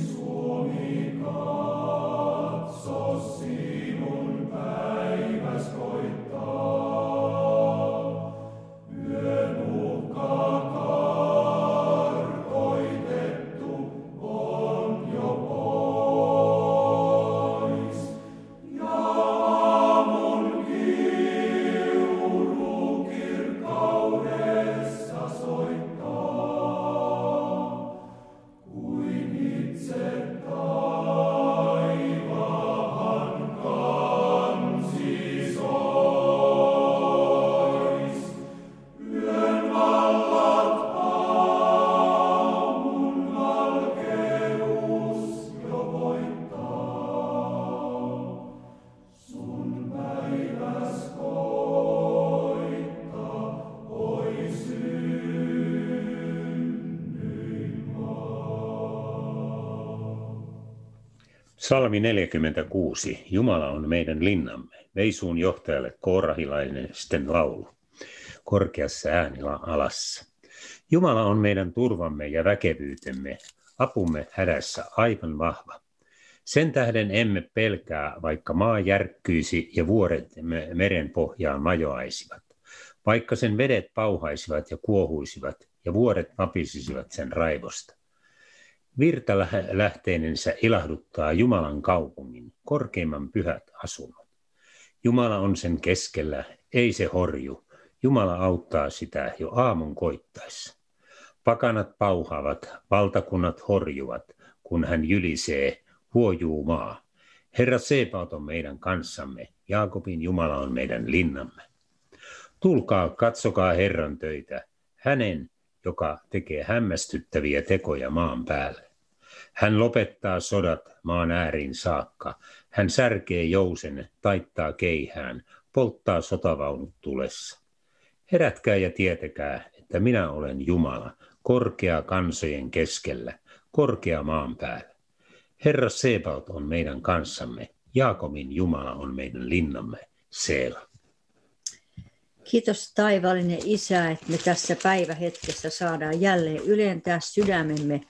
Suo Salmi 46. Jumala on meidän linnamme. Veisuun johtajalle koorahilaisten laulu. Korkeassa äänillä alassa. Jumala on meidän turvamme ja väkevyytemme, apumme hädässä aivan vahva. Sen tähden emme pelkää, vaikka maa järkkyisi ja vuoret meren pohjaan majoaisivat. Vaikka sen vedet pauhaisivat ja kuohuisivat ja vuoret vapisisivat sen raivosta. Virtalähteinensä ilahduttaa Jumalan kaupungin, korkeimman pyhät asunnot. Jumala on sen keskellä, ei se horju. Jumala auttaa sitä jo aamun koittaessa. Pakanat pauhaavat, valtakunnat horjuvat, kun hän jylisee, huojuu maa. Herra Seepaut on meidän kanssamme, Jaakobin Jumala on meidän linnamme. Tulkaa, katsokaa Herran töitä, hänen, joka tekee hämmästyttäviä tekoja maan päälle. Hän lopettaa sodat maan ääriin saakka. Hän särkee jousen, taittaa keihään, polttaa sotavaunut tulessa. Herätkää ja tietäkää, että minä olen Jumala, korkea kansojen keskellä, korkea maan päällä. Herra Sebaot on meidän kanssamme, Jaakomin Jumala on meidän linnamme, Seela. Kiitos taivaallinen Isä, että me tässä päivähetkessä saadaan jälleen ylentää sydämemme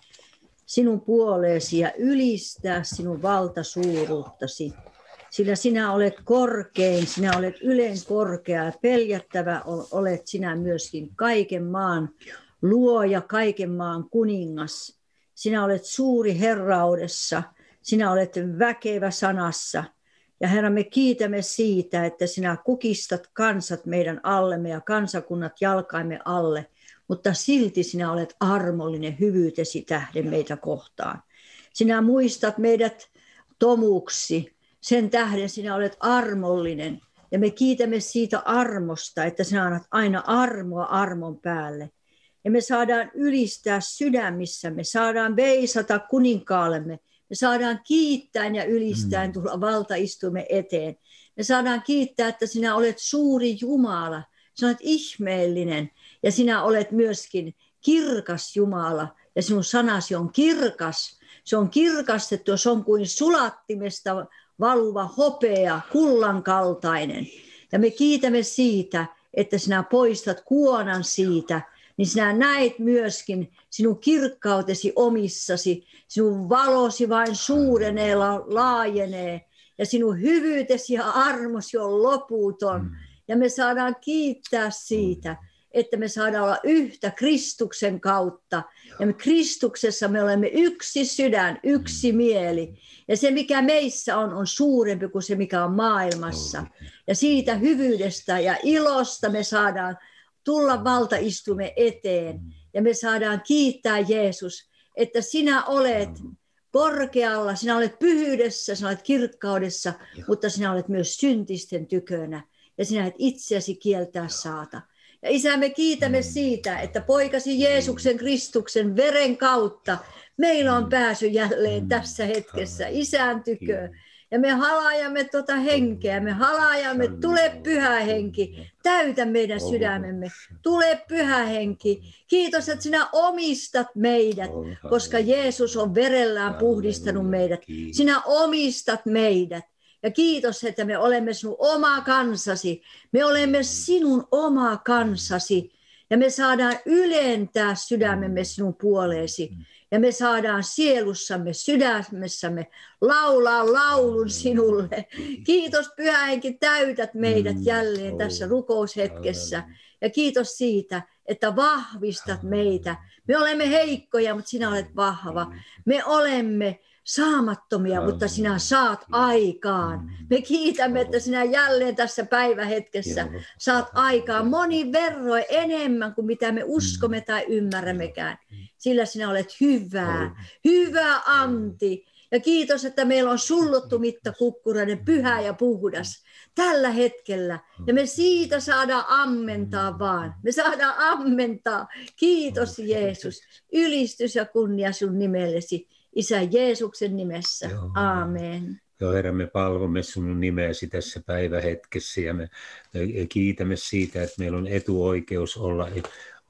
sinun puoleesi ja ylistää sinun valtasuuruuttasi. Sillä sinä olet korkein, sinä olet ylen korkea ja peljättävä olet sinä myöskin kaiken maan luoja, kaiken maan kuningas. Sinä olet suuri herraudessa, sinä olet väkevä sanassa. Ja Herra, me kiitämme siitä, että sinä kukistat kansat meidän allemme ja kansakunnat jalkaimme alle – mutta silti sinä olet armollinen hyvyytesi tähden meitä kohtaan. Sinä muistat meidät tomuksi, sen tähden sinä olet armollinen. Ja me kiitämme siitä armosta, että sinä annat aina armoa armon päälle. Ja me saadaan ylistää sydämissämme, saadaan veisata kuninkaallemme, me saadaan kiittää ja ylistää mm. tulla valtaistumme eteen. Me saadaan kiittää, että sinä olet suuri Jumala, sinä olet ihmeellinen, ja sinä olet myöskin kirkas Jumala ja sinun sanasi on kirkas. Se on kirkastettu, se on kuin sulattimesta valuva hopea, kullan kaltainen. Ja me kiitämme siitä, että sinä poistat kuonan siitä, niin sinä näet myöskin sinun kirkkautesi omissasi, sinun valosi vain suurenee, laajenee, ja sinun hyvyytesi ja armosi on loputon. Mm. Ja me saadaan kiittää siitä, että me saadaan olla yhtä Kristuksen kautta. Ja me Kristuksessa me olemme yksi sydän, yksi mm. mieli. Ja se, mikä meissä on, on suurempi kuin se, mikä on maailmassa. Ja siitä hyvyydestä ja ilosta me saadaan tulla valtaistumme eteen. Mm. Ja me saadaan kiittää Jeesus, että sinä olet mm. korkealla, sinä olet pyhyydessä, sinä olet kirkkaudessa, mutta sinä olet myös syntisten tykönä. Ja sinä et itseäsi kieltää saata. Ja isä, me kiitämme mm. siitä, että poikasi Jeesuksen Kristuksen veren kautta meillä on mm. pääsy jälleen mm. tässä hetkessä isän tykö. Ja me halaajamme tuota henkeä, me halaajamme, tule pyhä henki, täytä meidän sydämemme, tule pyhä henki. Kiitos, että sinä omistat meidät, koska Jeesus on verellään puhdistanut meidät. Sinä omistat meidät. Ja kiitos, että me olemme sinun oma kansasi. Me olemme sinun oma kansasi. Ja me saadaan ylentää sydämemme sinun puoleesi. Ja me saadaan sielussamme, sydämessämme laulaa laulun sinulle. Kiitos Pyhä Henki, täytät meidät jälleen tässä rukoushetkessä. Ja kiitos siitä, että vahvistat meitä. Me olemme heikkoja, mutta sinä olet vahva. Me olemme saamattomia, mutta sinä saat aikaan. Me kiitämme, että sinä jälleen tässä päivähetkessä saat aikaan moni verroin enemmän kuin mitä me uskomme tai ymmärrämmekään. Sillä sinä olet hyvää, hyvä anti. Ja kiitos, että meillä on sullottu mitta kukkurainen, pyhä ja puhdas tällä hetkellä. Ja me siitä saadaan ammentaa vaan. Me saadaan ammentaa. Kiitos Jeesus. Ylistys ja kunnia sun nimellesi. Isä Jeesuksen nimessä. Joo. Aamen. Joo, Herra, me palvomme sinun nimeäsi tässä päivähetkessä ja me kiitämme siitä, että meillä on etuoikeus olla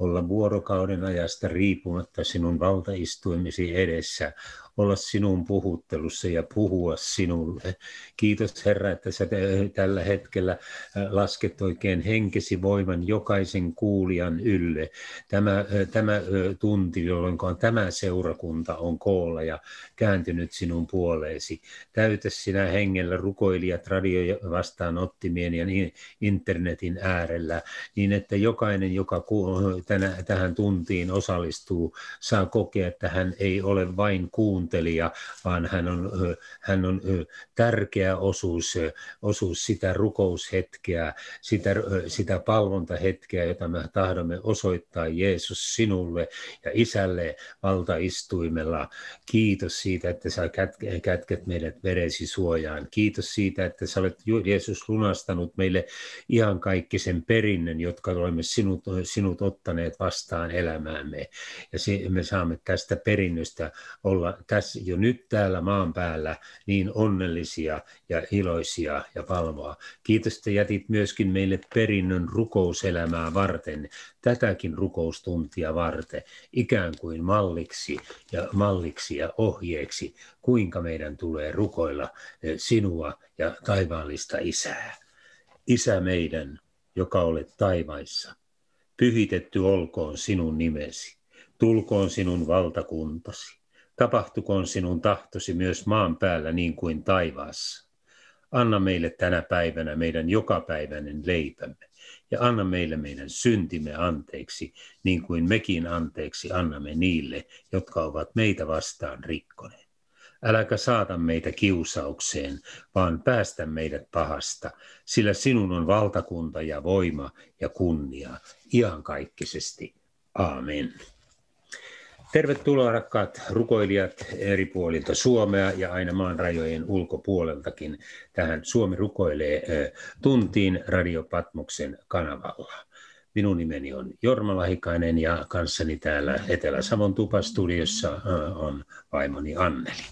olla vuorokauden ajasta riippumatta sinun valtaistuimisi edessä, olla sinun puhuttelussa ja puhua sinulle. Kiitos Herra, että sä tällä hetkellä lasket oikein henkesi voiman jokaisen kuulijan ylle. Tämä, tämä tunti, jolloin tämä seurakunta on koolla ja kääntynyt sinun puoleesi. Täytä sinä hengellä rukoilijat radio vastaanottimien ja niin internetin äärellä, niin että jokainen, joka tänä, tähän tuntiin osallistuu, saa kokea, että hän ei ole vain kuuntelija, vaan hän on, hän on tärkeä osuus, osuus sitä rukoushetkeä, sitä, sitä palvontahetkeä, jota me tahdomme osoittaa Jeesus sinulle ja isälle valtaistuimella. Kiitos siitä, että sä kätket meidät veresi suojaan. Kiitos siitä, että sä olet Jeesus lunastanut meille ihan kaikki sen perinnön, jotka olemme sinut, sinut ottaneet vastaan elämäämme. Ja me saamme tästä perinnöstä olla tässä jo nyt täällä maan päällä niin onnellisia ja iloisia ja palvoa. Kiitos, että jätit myöskin meille perinnön rukouselämää varten, tätäkin rukoustuntia varten, ikään kuin malliksi ja malliksi ja ohjeeksi, kuinka meidän tulee rukoilla eh, sinua ja taivaallista isää. Isä meidän, joka olet taivaissa, pyhitetty olkoon sinun nimesi, tulkoon sinun valtakuntasi, tapahtukoon sinun tahtosi myös maan päällä niin kuin taivaassa. Anna meille tänä päivänä meidän jokapäiväinen leipämme ja anna meille meidän syntimme anteeksi, niin kuin mekin anteeksi annamme niille, jotka ovat meitä vastaan rikkoneet. Äläkä saata meitä kiusaukseen, vaan päästä meidät pahasta, sillä sinun on valtakunta ja voima ja kunnia iankaikkisesti. Amen. Tervetuloa rakkaat rukoilijat eri puolilta Suomea ja aina maan rajojen ulkopuoleltakin tähän Suomi rukoilee tuntiin Radio Patmoksen kanavalla. Minun nimeni on Jorma Lahikainen ja kanssani täällä Etelä-Savon tupastudiossa on vaimoni Anneli.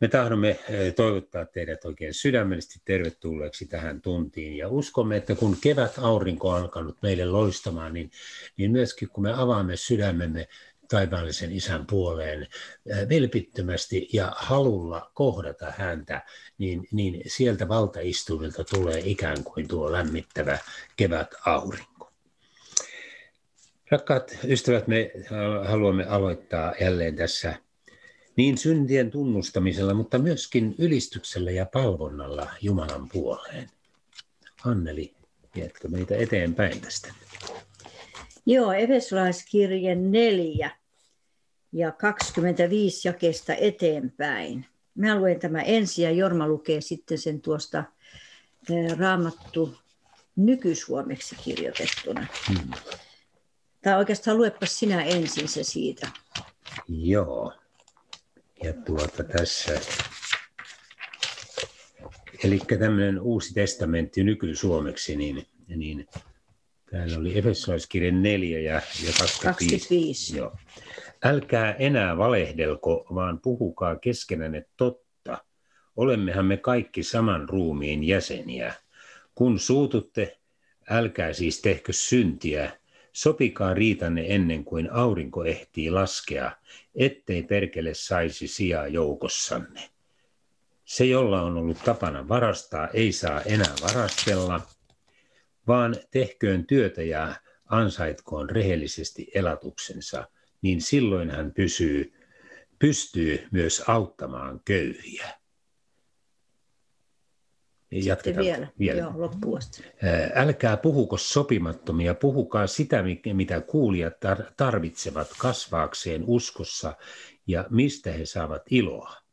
Me tahdomme toivottaa teidät oikein sydämellisesti tervetulleeksi tähän tuntiin ja uskomme, että kun kevät aurinko on alkanut meille loistamaan, niin, niin myöskin kun me avaamme sydämemme taivaallisen isän puoleen vilpittömästi ja halulla kohdata häntä, niin, niin sieltä valtaistuvilta tulee ikään kuin tuo lämmittävä kevät aurinko. Rakkaat ystävät, me haluamme aloittaa jälleen tässä niin syntien tunnustamisella, mutta myöskin ylistyksellä ja palvonnalla Jumalan puoleen. Anneli, vietkö meitä eteenpäin tästä? Joo, Efesolaiskirje 4 ja 25 jakesta eteenpäin. Mä luen tämä ensin ja Jorma lukee sitten sen tuosta eh, raamattu nykysuomeksi kirjoitettuna. Hmm. Tai oikeastaan luepa sinä ensin se siitä. Joo. Ja tuota tässä. Eli tämmöinen uusi testamentti nykysuomeksi, niin, niin Täällä oli Efesolaiskirje 4 ja, ja 25. 25. Joo. Älkää enää valehdelko, vaan puhukaa keskenänne totta. Olemmehan me kaikki saman ruumiin jäseniä. Kun suututte, älkää siis tehkö syntiä, sopikaa riitanne ennen kuin aurinko ehtii laskea, ettei perkele saisi sijaa joukossanne. Se, jolla on ollut tapana varastaa, ei saa enää varastella – vaan tehköön työtä ja ansaitkoon rehellisesti elatuksensa, niin silloin hän pysyy, pystyy myös auttamaan köyhiä. Jatketaan vielä, vielä. Joo, loppuun Älkää puhuko sopimattomia, puhukaa sitä, mitä kuulijat tarvitsevat kasvaakseen uskossa ja mistä he saavat iloa.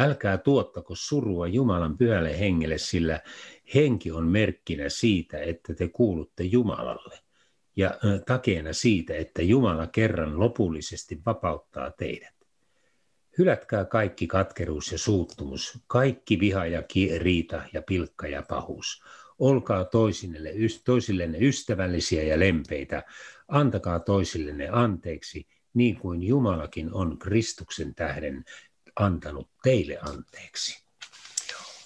Älkää tuottako surua Jumalan pyhälle hengelle, sillä henki on merkkinä siitä, että te kuulutte Jumalalle ja takeena siitä, että Jumala kerran lopullisesti vapauttaa teidät. Hylätkää kaikki katkeruus ja suuttumus, kaikki viha ja riita ja pilkka ja pahuus. Olkaa toisillenne, toisillenne ystävällisiä ja lempeitä, antakaa toisillenne anteeksi, niin kuin Jumalakin on Kristuksen tähden antanut teille anteeksi.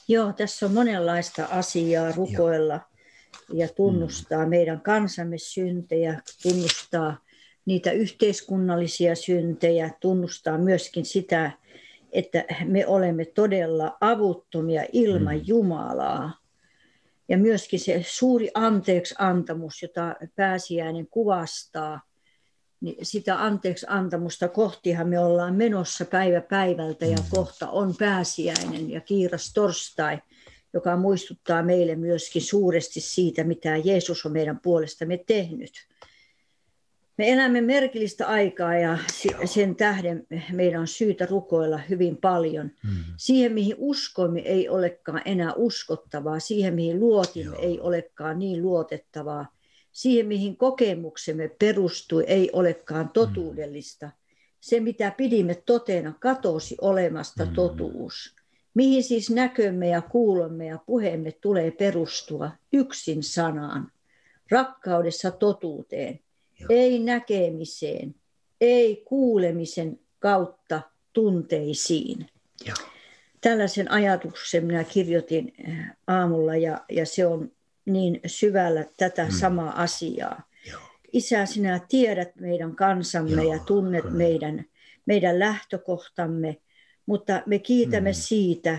Joo, tässä on monenlaista asiaa rukoilla Joo. ja tunnustaa mm. meidän kansamme syntejä, tunnustaa niitä yhteiskunnallisia syntejä, tunnustaa myöskin sitä, että me olemme todella avuttomia ilman mm. Jumalaa. Ja myöskin se suuri anteeksi antamus, jota pääsiäinen kuvastaa, niin sitä anteeksi antamusta kohtihan me ollaan menossa päivä päivältä ja mm. kohta on pääsiäinen ja kiiras torstai, joka muistuttaa meille myöskin suuresti siitä, mitä Jeesus on meidän puolestamme tehnyt. Me elämme merkillistä aikaa ja sen tähden meidän on syytä rukoilla hyvin paljon. Mm. Siihen, mihin uskomme, ei olekaan enää uskottavaa. Siihen, mihin luotimme, Joo. ei olekaan niin luotettavaa. Siihen, mihin kokemuksemme perustui, ei olekaan totuudellista. Se, mitä pidimme toteena, katosi olemasta mm. totuus. Mihin siis näkömme ja kuulomme ja puheemme tulee perustua yksin sanaan, rakkaudessa totuuteen ei näkemiseen, ei kuulemisen kautta tunteisiin. Joo. Tällaisen ajatuksen minä kirjoitin eh, aamulla ja, ja se on niin syvällä tätä mm. samaa asiaa. Joo. Isä, sinä tiedät meidän kansamme Joo, ja tunnet kyllä. meidän, meidän lähtökohtamme, mutta me kiitämme mm. siitä,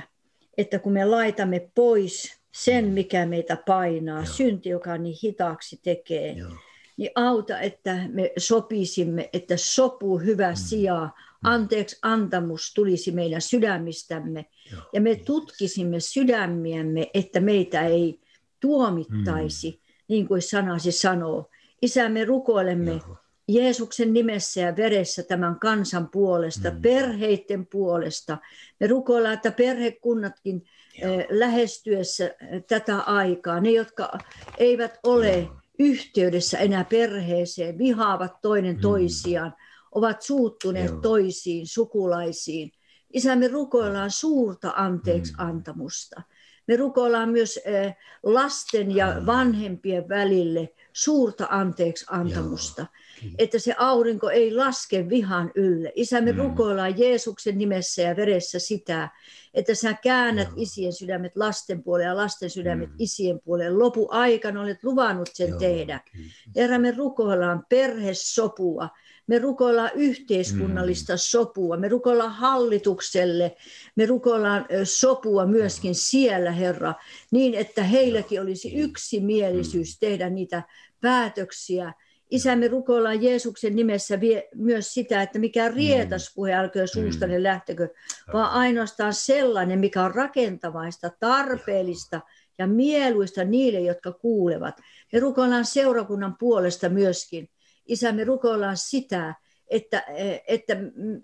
että kun me laitamme pois sen, mm. mikä meitä painaa, Joo. synti, joka niin hitaaksi tekee, Joo niin auta, että me sopisimme, että sopu hyvä mm. sijaa, mm. anteeksi antamus tulisi meidän sydämistämme Joo. ja me tutkisimme sydämiämme, että meitä ei tuomittaisi, mm. niin kuin sanasi sanoo. Isä, me rukoilemme Joo. Jeesuksen nimessä ja veressä tämän kansan puolesta, mm. perheiden puolesta. Me rukoillaan, että perhekunnatkin Joo. Eh, lähestyessä tätä aikaa, ne jotka eivät ole Joo yhteydessä enää perheeseen, vihaavat toinen mm. toisiaan, ovat suuttuneet Joo. toisiin, sukulaisiin. Isä, me rukoillaan suurta anteeksi mm. Me rukoillaan myös eh, lasten ja vanhempien välille suurta anteeksi antamusta. Että se aurinko ei laske vihan ylle. Isä, me mm. rukoillaan Jeesuksen nimessä ja veressä sitä, että sä käännät Joo. isien sydämet lasten puoleen ja lasten sydämet mm. isien puoleen. Lopu aikana olet luvannut sen Joo, tehdä. Herra, me rukoillaan perhesopua. Me rukoillaan yhteiskunnallista mm. sopua, me rukoillaan hallitukselle, me rukoillaan sopua myöskin mm. siellä, Herra, niin että heilläkin olisi yksimielisyys mm. tehdä niitä päätöksiä, Isä, me rukoillaan Jeesuksen nimessä vie, myös sitä, että mikä rietas puhe älköön suustani mm. lähtekö, vaan ainoastaan sellainen, mikä on rakentavaista, tarpeellista ja mieluista niille, jotka kuulevat. Me rukoillaan seurakunnan puolesta myöskin. Isä, me rukoillaan sitä, että, että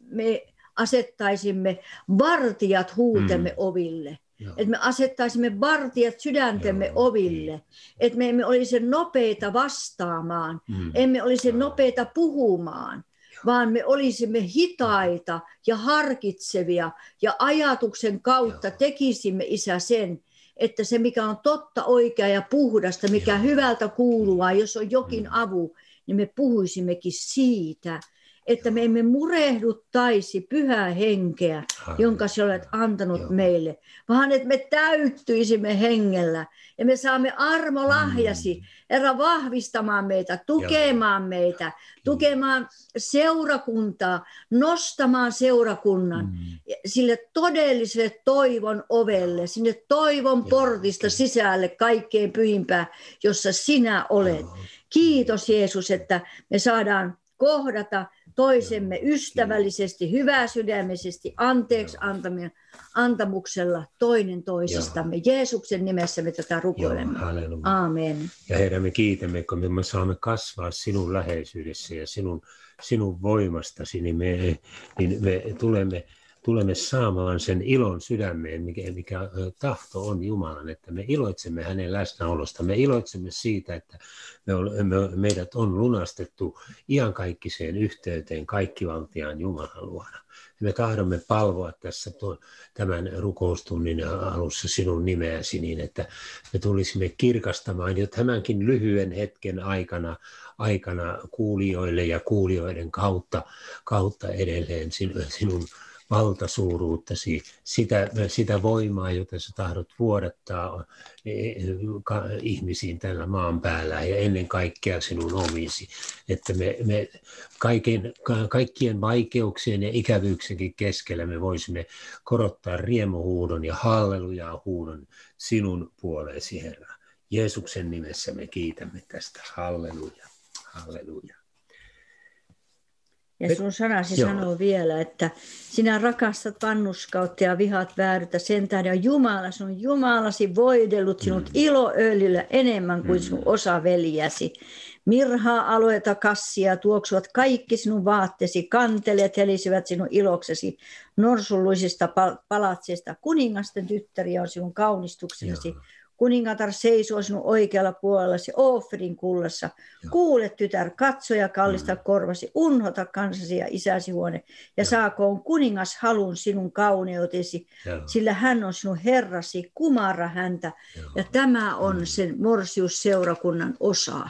me asettaisimme vartijat huutemme mm. oville. Joo. Että me asettaisimme vartijat sydäntemme Joo. oville. Että me emme olisi nopeita vastaamaan, mm. emme olisi nopeita puhumaan, Joo. vaan me olisimme hitaita ja harkitsevia ja ajatuksen kautta Joo. tekisimme Isä sen, että se mikä on totta, oikea ja puhdasta, mikä Joo. hyvältä kuuluu, jos on jokin mm. avu, niin me puhuisimmekin siitä – että me emme murehduttaisi pyhää henkeä, jonka sä olet antanut Joo. meille, vaan että me täyttyisimme hengellä ja me saamme armolahjasi, mm. Herra, vahvistamaan meitä, tukemaan Joo. meitä, tukemaan seurakuntaa, nostamaan seurakunnan mm. sille todelliselle toivon ovelle, sinne toivon portista sisälle kaikkein pyhimpää, jossa sinä olet. Kiitos Jeesus, että me saadaan kohdata toisemme ystävällisesti, hyvää sydämisesti, anteeksi antamien, antamuksella toinen toisistamme. Joo. Jeesuksen nimessä me tätä rukoilemme. Joo, Aamen. Ja Herra, me kiitämme, kun me saamme kasvaa sinun läheisyydessä ja sinun, sinun voimastasi, niin me, niin me tulemme tulemme saamaan sen ilon sydämeen, mikä, mikä tahto on Jumalan, että me iloitsemme hänen läsnäolosta. Me iloitsemme siitä, että me, me, meidät on lunastettu iankaikkiseen yhteyteen kaikkivaltiaan Jumalan luona. Me tahdomme palvoa tässä tuon, tämän rukoustunnin alussa sinun nimeäsi niin, että me tulisimme kirkastamaan jo tämänkin lyhyen hetken aikana, aikana kuulijoille ja kuulijoiden kautta, kautta edelleen sinun valtasuuruuttasi, sitä, sitä voimaa, jota sä tahdot vuodattaa e, ihmisiin tällä maan päällä ja ennen kaikkea sinun omisi. Että me, me kaiken, kaikkien vaikeuksien ja ikävyyksienkin keskellä me voisimme korottaa riemuhuudon ja hallelujaa huudon sinun puoleesi, Herra. Jeesuksen nimessä me kiitämme tästä. Halleluja, halleluja. Ja sun sanasi Joo. sanoo vielä, että sinä rakastat vannuskautta ja vihaat väärytä. Sen tähden Jumala, sun Jumalasi voidellut sinut mm. iloöljyllä enemmän kuin mm. sun osa veljäsi. Mirhaa, aloita, kassia tuoksuvat kaikki sinun vaatteesi, kanteleet helisivät sinun iloksesi, norsulluisista palatsista. Kuningasten tyttäriä on sinun kaunistuksesi. Joo kuningatar seisoo sinun oikealla puolellasi Ofrin kullassa. Joo. Kuule tytär, katso ja kallista mm. korvasi, unhota kansasi ja isäsi huone. Ja Joo. saakoon kuningas halun sinun kauneutesi, Joo. sillä hän on sinun herrasi, kumara häntä. Joo. Ja tämä on mm. sen morsiusseurakunnan osa.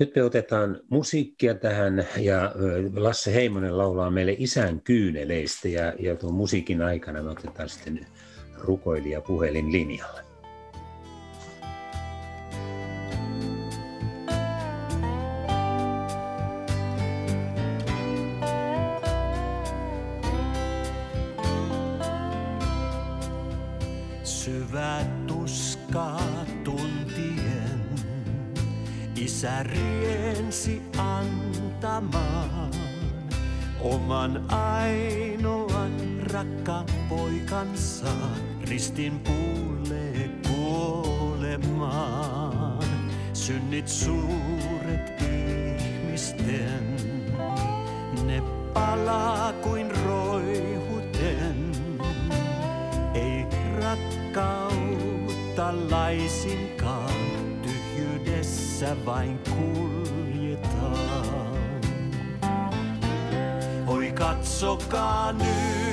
Nyt me otetaan musiikkia tähän ja Lasse Heimonen laulaa meille isän kyyneleistä ja, ja tuon musiikin aikana me otetaan sitten rukoilija puhelinlinjalle. Syvä tuska tuntien, isä riensi antamaan oman ainoan rakkaan poikansa ristin puulle kuolemaan. Synnit suuret ihmisten, ne palaa kuin roihuten. Ei rakkautta laisinkaan, tyhjyydessä vain kuljetaan. Oi katsokaa nyt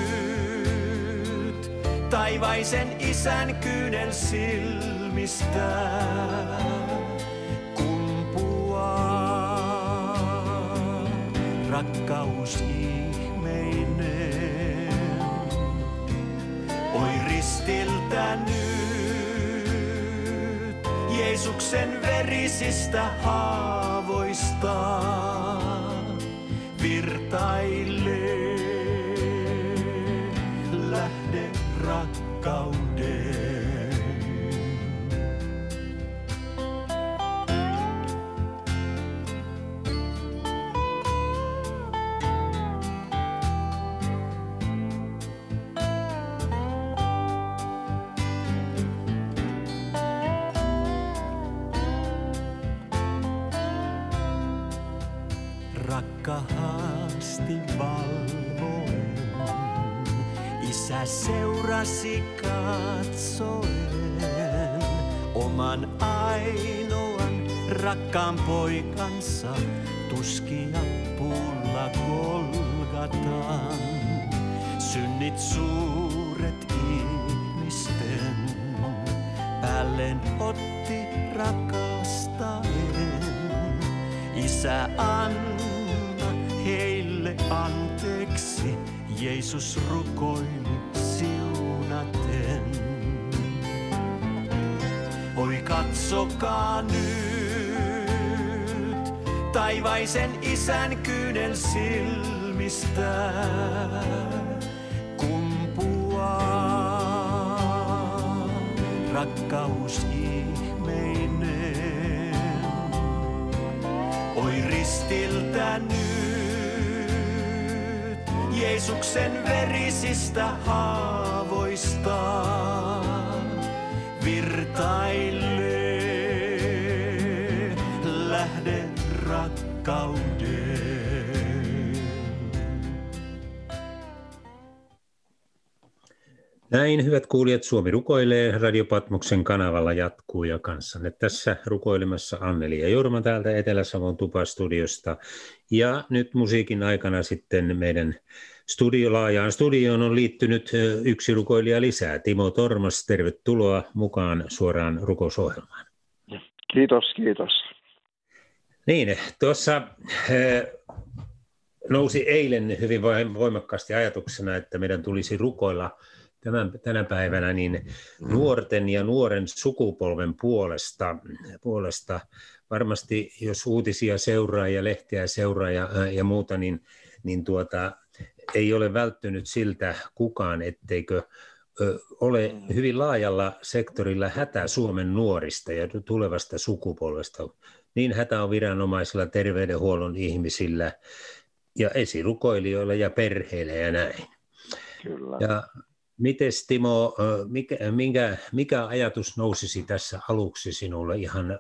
taivaisen isän kyynel silmistä kumpuaa rakkaus ihmeinen. Oi ristiltä nyt Jeesuksen verisistä haavoista virtailee. Jeesus rukoili siunaten. Oi katsokaa nyt, taivaisen isän kyynel silmistä Jeesuksen verisistä haavoista virtailee lähde rakkauden. Näin, hyvät kuulijat, Suomi rukoilee Radiopatmoksen kanavalla jatkuu ja kanssanne tässä rukoilemassa Anneli ja Jorma täältä Etelä-Savon Tupastudiosta. Ja nyt musiikin aikana sitten meidän studio, laajaan studioon on liittynyt yksi rukoilija lisää. Timo Tormas, tervetuloa mukaan suoraan rukousohjelmaan. Kiitos, kiitos. Niin, tuossa nousi eilen hyvin voimakkaasti ajatuksena, että meidän tulisi rukoilla – tämän, tänä päivänä niin nuorten ja nuoren sukupolven puolesta, puolesta varmasti jos uutisia seuraa ja lehtiä seuraa ja, ja muuta, niin, niin tuota, ei ole välttynyt siltä kukaan, etteikö ole hyvin laajalla sektorilla hätä Suomen nuorista ja tulevasta sukupolvesta. Niin hätä on viranomaisilla, terveydenhuollon ihmisillä ja esirukoilijoilla ja perheillä ja näin. Kyllä. Ja Miten Timo, mikä, minkä, mikä ajatus nousisi tässä aluksi sinulle ihan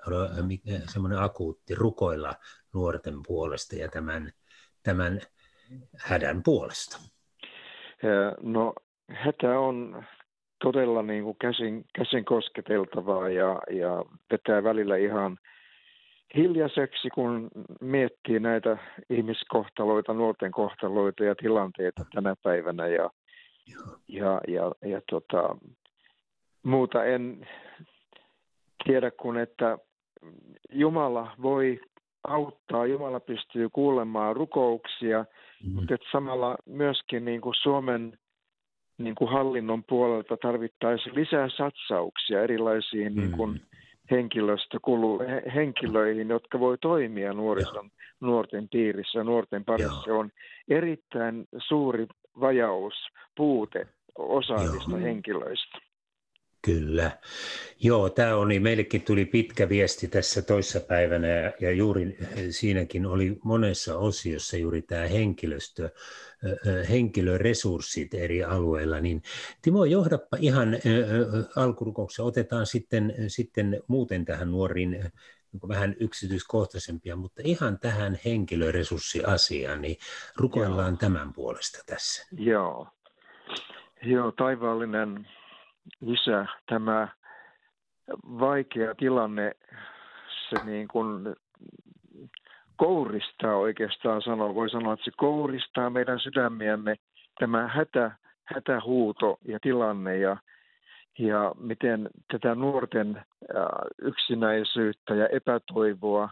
semmoinen akuutti rukoilla nuorten puolesta ja tämän, tämän hädän puolesta? No hätä on todella niin kuin käsin, käsin kosketeltavaa ja, ja vetää välillä ihan hiljaiseksi, kun miettii näitä ihmiskohtaloita, nuorten kohtaloita ja tilanteita tänä päivänä. Ja, ja, ja, ja tota, muuta en tiedä kuin, että Jumala voi auttaa, Jumala pystyy kuulemaan rukouksia, mm. mutta että samalla myöskin niin kuin Suomen niin kuin hallinnon puolelta tarvittaisiin lisää satsauksia erilaisiin mm. niin kuin henkilöstökulu, henkilöihin, jotka voi toimia nuorison, nuorten piirissä, nuorten parissa. Se on erittäin suuri vajaus, puute osaavista Joo. henkilöistä. Kyllä. Joo, tämä on, niin meillekin tuli pitkä viesti tässä toissapäivänä ja, ja juuri siinäkin oli monessa osiossa juuri tämä henkilöstö, henkilöresurssit eri alueilla. Niin Timo, johdappa ihan alkurukouksessa, otetaan sitten, sitten muuten tähän nuoriin niin vähän yksityiskohtaisempia, mutta ihan tähän henkilöresurssiasiaan, niin rukoillaan Joo. tämän puolesta tässä. Joo. Joo, taivaallinen isä, tämä vaikea tilanne, se niin kuin kouristaa oikeastaan sanoa, voi sanoa, että se kouristaa meidän sydämiämme, tämä hätä, hätähuuto ja tilanne ja ja miten tätä nuorten yksinäisyyttä ja epätoivoa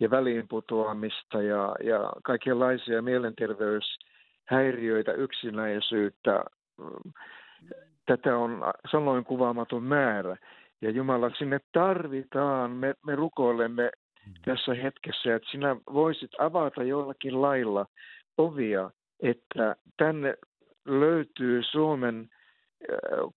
ja väliinputoamista ja, ja kaikenlaisia mielenterveyshäiriöitä, yksinäisyyttä, tätä on sanoin kuvaamaton määrä. Ja Jumala, sinne tarvitaan, me, me rukoilemme tässä hetkessä, että sinä voisit avata jollakin lailla ovia, että tänne löytyy Suomen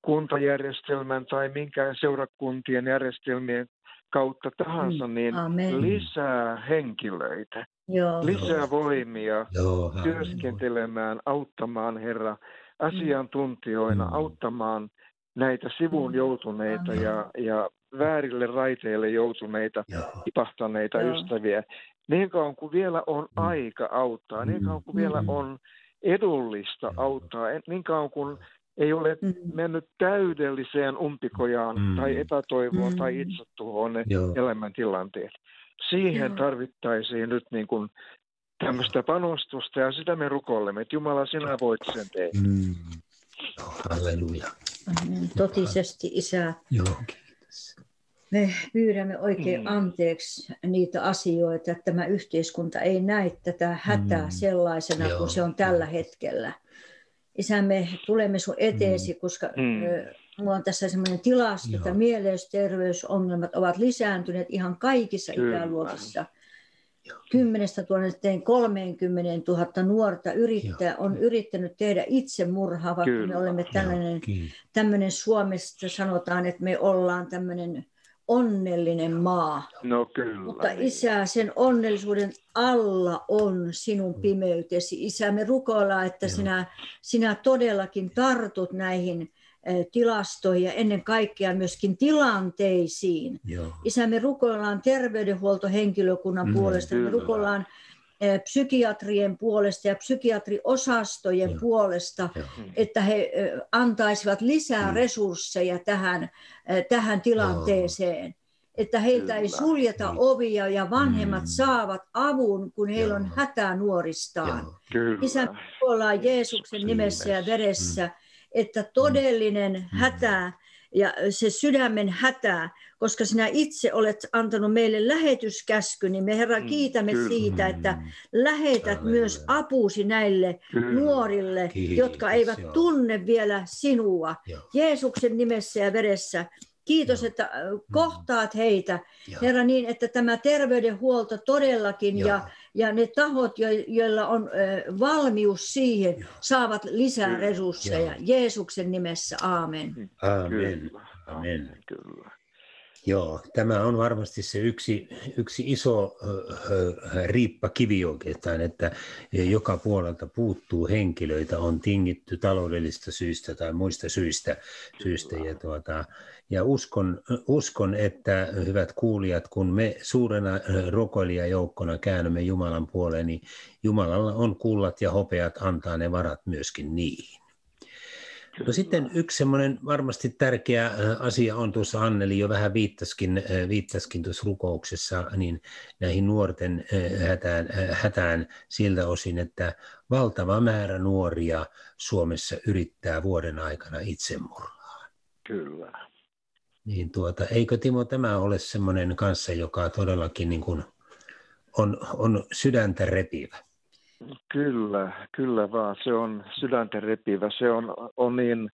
kuntajärjestelmän tai minkään seurakuntien järjestelmien kautta tahansa, mm, niin Amen. lisää henkilöitä, Joo. lisää voimia Joo, työskentelemään, auttamaan Herra asiantuntijoina, mm. auttamaan näitä sivuun mm. joutuneita ja, ja väärille raiteille joutuneita, tipahtaneita ystäviä. Niin kauan kuin vielä on mm. aika auttaa, niin kauan kuin mm. vielä on edullista auttaa, niin kauan kuin ei ole mm. mennyt täydelliseen umpikojaan mm. tai epätoivoon mm. tai itsetuhoon ne Joo. elämäntilanteet. Siihen Joo. tarvittaisiin nyt niin kuin tämmöistä panostusta ja sitä me rukoilemme, että Jumala sinä voit sen tehdä. Mm. halleluja. Totisesti Isä. Joo, Me pyydämme oikein mm. anteeksi niitä asioita, että tämä yhteiskunta ei näe tätä hätää mm. sellaisena Joo. kuin se on tällä hetkellä isä, me tulemme sun eteesi, mm. koska mm. Mulla on tässä semmoinen tilasto, että mielenterveysongelmat ovat lisääntyneet ihan kaikissa Kyllä. ikäluokissa. 10 000 30 000 nuorta yrittää, on yrittänyt tehdä itsemurhaa, vaikka Kyllä. me olemme tällainen, tämmöinen Suomesta sanotaan, että me ollaan tämmöinen onnellinen maa. No kyllä. Mutta niin. Isä, sen onnellisuuden alla on sinun pimeytesi. Isä, me rukoillaan, että Joo. sinä, sinä todellakin tartut näihin tilastoihin ja ennen kaikkea myöskin tilanteisiin. Joo. Isä, me rukoillaan terveydenhuoltohenkilökunnan Mm, puolesta, me kyllä. rukoillaan eh, psykiatrien puolesta ja psykiatriosastojen Joo. puolesta, Joo. että he antaisivat lisää Mm. resursseja tähän, tähän tilanteeseen. Että heiltä ei Kyllä. suljeta Niin. ovia ja vanhemmat Mm. saavat avun, kun heillä on Joo. hätä nuoristaan. Joo. Kyllä. Isä, ollaan Jeesuksen nimessä ja veressä, että todellinen hätä ja se sydämen hätä, koska sinä itse olet antanut meille lähetyskäsky, niin me Herra Mm, kiitämme kyllä. siitä, että Mm. lähetät Halleluja. myös apuusi näille Kyllä. nuorille, Kiitos, jotka eivät joo. tunne vielä sinua. Joo. Jeesuksen nimessä ja veressä. Kiitos, Joo. että äh, kohtaat heitä, Joo. Herra, niin että tämä terveydenhuolto todellakin Joo. ja, ja ne tahot, jo- joilla on ö, valmius siihen, Joo. saavat lisää Kyllä. resursseja. Joo. Jeesuksen nimessä, aamen. Amen. Kyllä. Amen. Kyllä. Joo, tämä on varmasti se yksi, yksi iso riippakivi oikeastaan, että joka puolelta puuttuu henkilöitä, on tingitty taloudellista syistä tai muista syistä. syistä ja, tuota, ja uskon, uskon, että hyvät kuulijat, kun me suurena ö, rukoilijajoukkona käännymme Jumalan puoleen, niin Jumalalla on kullat ja hopeat antaa ne varat myöskin niihin. No sitten yksi semmoinen varmasti tärkeä äh, asia on tuossa Anneli jo vähän viittaskin, äh, viittaskin tuossa rukouksessa niin näihin nuorten äh, hätään, äh, hätään siltä osin, että valtava määrä nuoria Suomessa yrittää vuoden aikana itsemurhaa. Kyllä. Niin tuota, eikö Timo tämä ole semmoinen kanssa, joka todellakin niin kuin on, on sydäntä repivä? Kyllä, kyllä vaan. Se on sydäntä repivä. Se on, on niin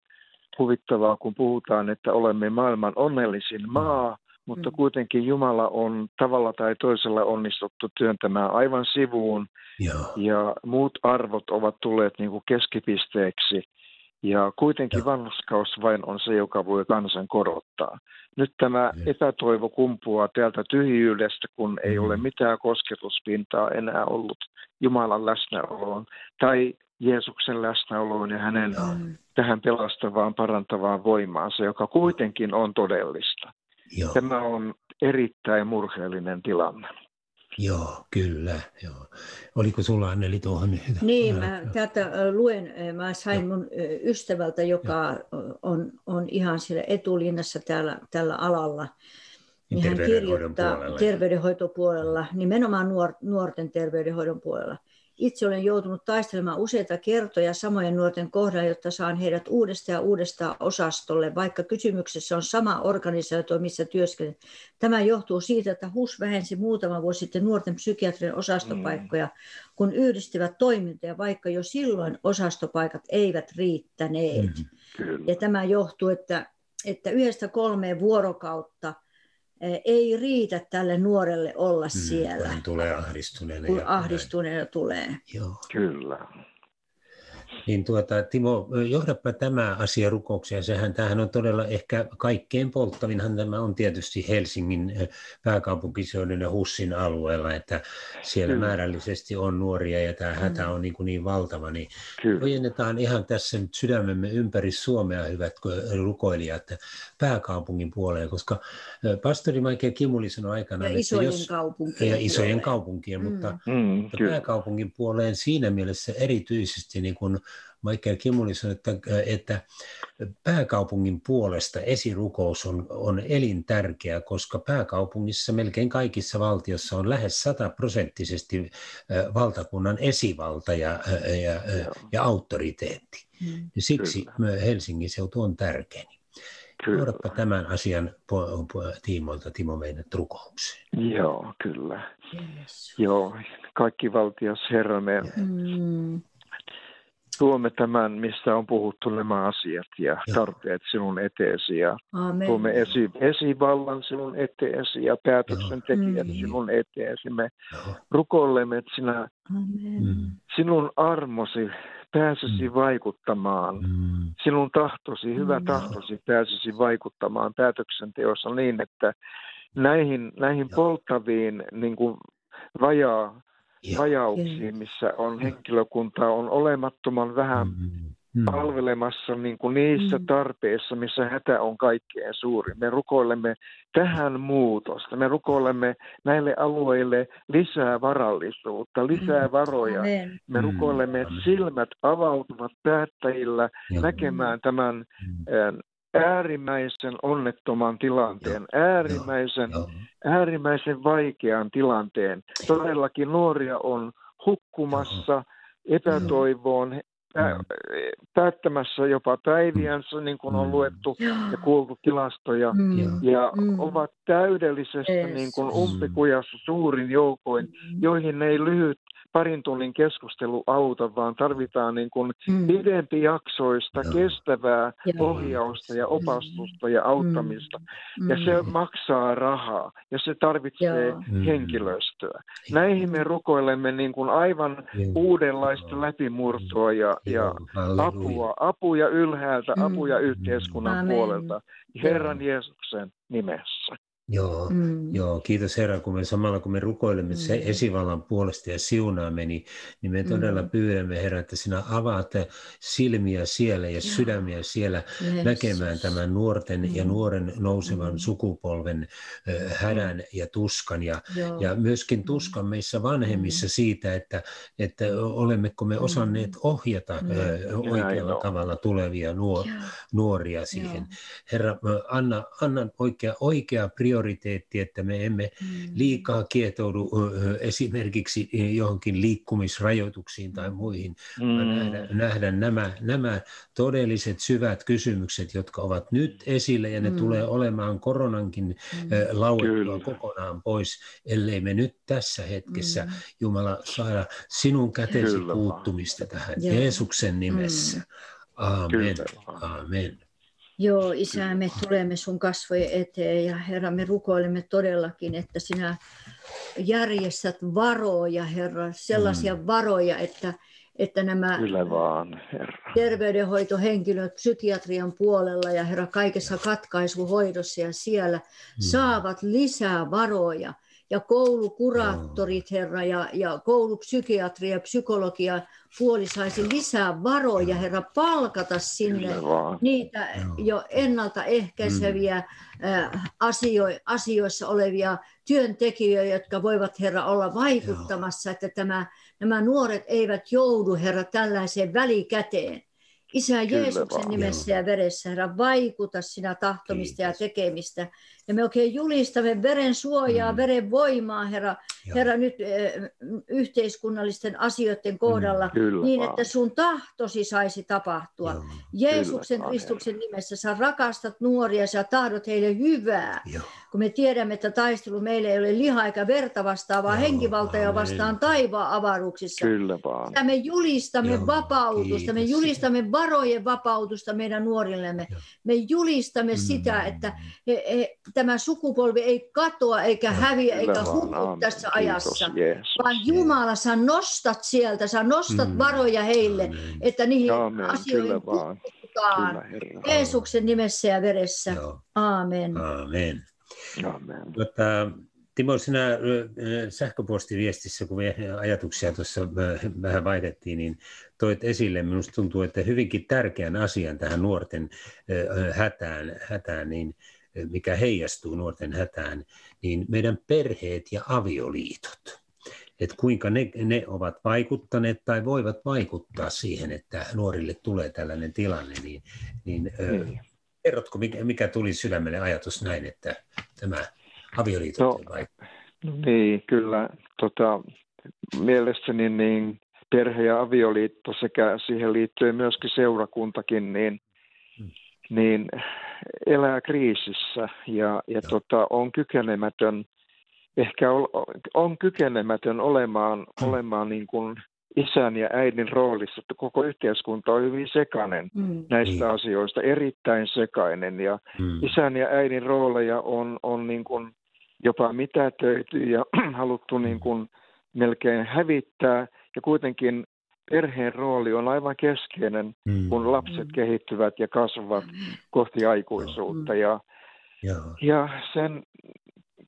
huvittavaa, kun puhutaan, että olemme maailman onnellisin maa, mutta Mm. kuitenkin Jumala on tavalla tai toisella onnistuttu työntämään aivan sivuun Joo, ja muut arvot ovat tulleet niin kuin keskipisteeksi. Ja kuitenkin vanhuskaus vain on se, joka voi kansan korottaa. Nyt tämä Joo. epätoivo kumpuaa täältä tyhjyydestä, kun ei Mm. ole mitään kosketuspintaa enää ollut Jumalan läsnäoloon tai Jeesuksen läsnäoloon ja hänen. Mm. tähän pelastavaan, parantavaan voimaansa, joka kuitenkin on todellista. joo. Tämä on erittäin murheellinen tilanne. Joo, kyllä. Joo. Oliko sulla Anneli tuohon? Niin, Joo, mä joo. tätä ö, luen, mä sain mun ö, ystävältä, joka on, on ihan siellä etulinnassa täällä, tällä alalla. Niin hän kirjoittaa puolella. terveydenhoitopuolella, nimenomaan nuor, nuorten terveydenhoidon puolella. Itse olen joutunut taistelemaan useita kertoja samojen nuorten kohdalla, jotta saan heidät uudestaan ja uudestaan osastolle, vaikka kysymyksessä on sama organisaatio, missä työskentelen. Tämä johtuu siitä, että HUS vähensi muutama vuosi sitten nuorten psykiatrien osastopaikkoja, kun yhdistivät toimintoja, vaikka jo silloin osastopaikat eivät riittäneet. Kyllä. Ja tämä johtuu, että, että yhdestä kolmeen vuorokautta ei riitä tälle nuorelle olla Mm, siellä, kun hän tulee ahdistuneena. kun ja- ahdistuneena tulee. Joo. Kyllä. Niin tuota, Timo, johdapa tämä asia rukoukseen. Sehän tämähän on todella ehkä kaikkein polttavinhan tämä on tietysti Helsingin pääkaupunkiseudun ja Hussin alueella, että siellä Kyllä. määrällisesti on nuoria ja tämä hätä on niin, kuin niin valtava. Niin Kyllä. ojennetaan ihan tässä nyt sydämemme ympäri Suomea, hyvät rukoilijat, pääkaupungin puoleen, koska pastori Michael Kimuli sanoi aikanaan, Ja että isojen jos, kaupunkien ja isojen kaupunkien, Mm. mutta Mm, kyllä. pääkaupungin puoleen siinä mielessä erityisesti, niin kuin Michael Kimuli sanoi, että, että pääkaupungin puolesta esirukous on, on elintärkeä, koska pääkaupungissa melkein kaikissa valtiossa on lähes sataprosenttisesti valtakunnan esivalta ja, ja, ja auktoriteetti. Mm. Ja siksi. Helsingin seutu on tärkeä. Kyllä. Johdapa tämän asian po- po- tiimoilta Timo meidät rukoukseen. Joo, kyllä. Jeesus. Joo, kaikki valtias Herra, me Mm. Tuomme tämän, mistä on puhuttu nämä asiat ja Joo. tarpeet sinun eteesi ja Amen. tuomme esi, esivallan sinun eteesi ja päätöksentekijät Mm. sinun eteesi. Me Joo. rukoilemme, että sinä, Amen. Mm. sinun armosi pääsisi Mm. vaikuttamaan. Mm. Sinun tahtosi, hyvä Mm. tahtosi pääsisi vaikuttamaan päätöksenteossa niin, että näihin, näihin Joo. polttaviin niin kuin vajaa, Joo. Vajauksiin, missä on henkilökuntaa, on olemattoman vähän Mm. Mm. palvelemassa niin kuin niissä Mm. tarpeissa, missä hätä on kaikkein suuri. Me rukoilemme tähän muutosta. Me rukoilemme näille alueille lisää varallisuutta, lisää Mm. varoja. Amen. Me Mm. rukoilemme, että silmät avautuvat päättäjillä näkemään tämän Mm. Äärimmäisen onnettoman tilanteen, äärimmäisen, Joo. äärimmäisen vaikean tilanteen. Todellakin nuoria on hukkumassa epätoivoon, pä- Mm. päättämässä jopa päiviänsä, niin kuin on Mm. luettu ja kuultu tilastoja, Mm. Joo. ja Mm. ovat täydellisesti niin kuin umpikujassa suurin joukoin, Mm. joihin ei lyhyt parin tunnin keskustelu auta, vaan tarvitaan niin kuin Mm. pidempi jaksoista, Joo. kestävää Joo. ohjausta ja opastusta ja auttamista. Mm. Ja se maksaa rahaa ja se tarvitsee Joo. Mm. henkilöstöä. Näihin me rukoilemme niin kuin aivan Joo. uudenlaista läpimurtoa ja, ja apua, apuja ylhäältä, Mm. apuja yhteiskunnan Amen. puolelta. Herran Jeesuksen nimessä. Joo. Mm. Joo, kiitos Herra, kun me samalla kun me rukoilemme se Mm. esivallan puolesta ja siunaamme, niin, niin me Mm. todella pyydämme Herra, että sinä avaat silmiä siellä ja sydämiä siellä Jeesus. näkemään tämän nuorten ja Mm. nuoren nousevan Mm. sukupolven ö, hädän ja tuskan ja, Joo. ja myöskin tuskan meissä vanhemmissa siitä, että, että olemmeko me Mm. osanneet ohjata Mm. ö, Näin oikealla tavalla tulevia nuor, nuoria siihen. Joo. Herra, anna, anna oikea, oikea prioriteetti, että me emme Mm. liikaa kietoudu esimerkiksi johonkin liikkumisrajoituksiin tai muihin, vaan nähdä, nähdä nämä, nämä todelliset syvät kysymykset, jotka ovat nyt esillä ja ne Mm. tulee olemaan koronankin Mm. lauettua kokonaan pois, ellei me nyt tässä hetkessä, Mm. Jumala, saada sinun kätesi Kyllä puuttumista tähän Joo. Jeesuksen nimessä. Amen. Kyllä vaan. Amen. Joo, Isä, me tulemme sun kasvojen eteen ja Herra, me rukoilemme todellakin, että sinä järjestät varoja, Herra, sellaisia Mm. varoja, että, että nämä Kyllä vaan, Herra. terveydenhoitohenkilöt psykiatrian puolella ja Herra kaikessa katkaisuhoidossa ja siellä Mm. saavat lisää varoja. Ja koulukuraattorit, Herra, ja, ja koulupsykiatria ja psykologia puoli saisi lisää varoja, Herra, palkata sinne niitä jo ennaltaehkäiseviä äh, asio, asioissa olevia työntekijöitä, jotka voivat, Herra, olla vaikuttamassa, että tämä, nämä nuoret eivät joudu, Herra, tällaiseen välikäteen. Isä Kyllä Jeesuksen vaan. nimessä ja veressä, Herra, vaikuta sinä tahtomista Kiitos. ja tekemistä. Ja me oikein julistamme veren suojaa, Mm. veren voimaa, Herra, Joo. Herra nyt äh, yhteiskunnallisten asioiden kohdalla, Kyllä niin vaan. että sun tahtosi saisi tapahtua. Joo. Jeesuksen Kyllä, Kristuksen nimessä sä rakastat nuoria, sä tahdot heille hyvää. Joo. Kun me tiedämme, että taistelu meille ei ole liha eikä verta vastaan, vaan Joo, henkivaltoja amen. vastaan taivaan avaruuksissa. Kyllä vaan. Sitä me julistamme Joo, vapautusta, me kiitos julistamme varojen vapautusta meidän nuorillemme. Joo. Me julistamme sitä, Mm. että he, he, tämä sukupolvi ei katoa eikä häviä eikä huku Aamen. tässä ajassa. Jeesus. Vaan Jumala, sä nostat sieltä, sä nostat Mm. varoja heille, Amen. että niihin Aamen. asioihin Kyllä vaan. Kyllä, Herra. Jeesuksen nimessä ja veressä. Joo. Aamen. Amen. Amen. Tota, Timo, sinä sähköpostiviestissä, kun me ajatuksia tuossa vähän vaihdettiin, niin toit esille, minusta tuntuu, että hyvinkin tärkeän asian tähän nuorten hätään, hätään niin, mikä heijastuu nuorten hätään, niin meidän perheet ja avioliitot. Että kuinka ne, ne ovat vaikuttaneet tai voivat vaikuttaa siihen, että nuorille tulee tällainen tilanne, niin, niin Niin. kerrotko, mikä, mikä tuli sydämelle ajatus näin, että tämä avioliitot No, vaikuttaa? Niin, kyllä. Tota, mielestäni niin perhe- ja avioliitto sekä siihen liittyen myöskin seurakuntakin, niin, Mm. niin elää kriisissä ja, ja tota, on kykenemätön, ehkä ol, on kykenemätön olemaan, Mm. olemaan niin kuin isän ja äidin roolissa, että koko yhteiskunta on hyvin sekainen Mm. näistä Niin. asioista, erittäin sekainen ja Mm. isän ja äidin rooleja on, on niin kuin jopa mitätöity ja haluttu niin kuin melkein hävittää. Ja kuitenkin perheen rooli on aivan keskeinen, Mm. kun lapset kehittyvät ja kasvavat kohti aikuisuutta. Ja, Joo. ja sen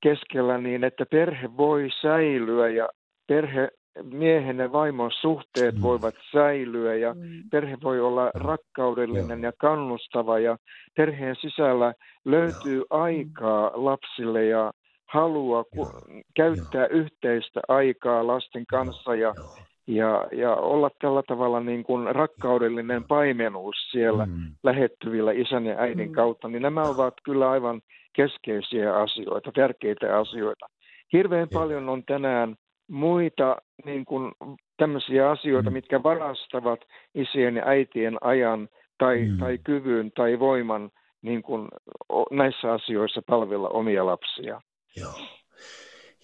keskellä niin, että perhe voi säilyä ja perhe, miehen ja vaimon suhteet Mm. voivat säilyä ja Mm. perhe voi olla rakkaudellinen Joo. ja kannustava ja perheen sisällä löytyy aikaa lapsille ja halua ku- Joo. käyttää yhteistä aikaa lasten kanssa ja, Joo. Ja, ja olla tällä tavalla niin kuin rakkaudellinen paimenuus siellä Mm. lähettyvillä isän ja äidin Mm. kautta, niin nämä ovat kyllä aivan keskeisiä asioita, tärkeitä asioita. Hirveän Joo. paljon on tänään muita niin kuin, tämmöisiä asioita, Mm. mitkä varastavat isien ja äitien ajan tai, Mm. tai kyvyn tai voiman niin kuin, näissä asioissa palvella omia lapsia. Joo.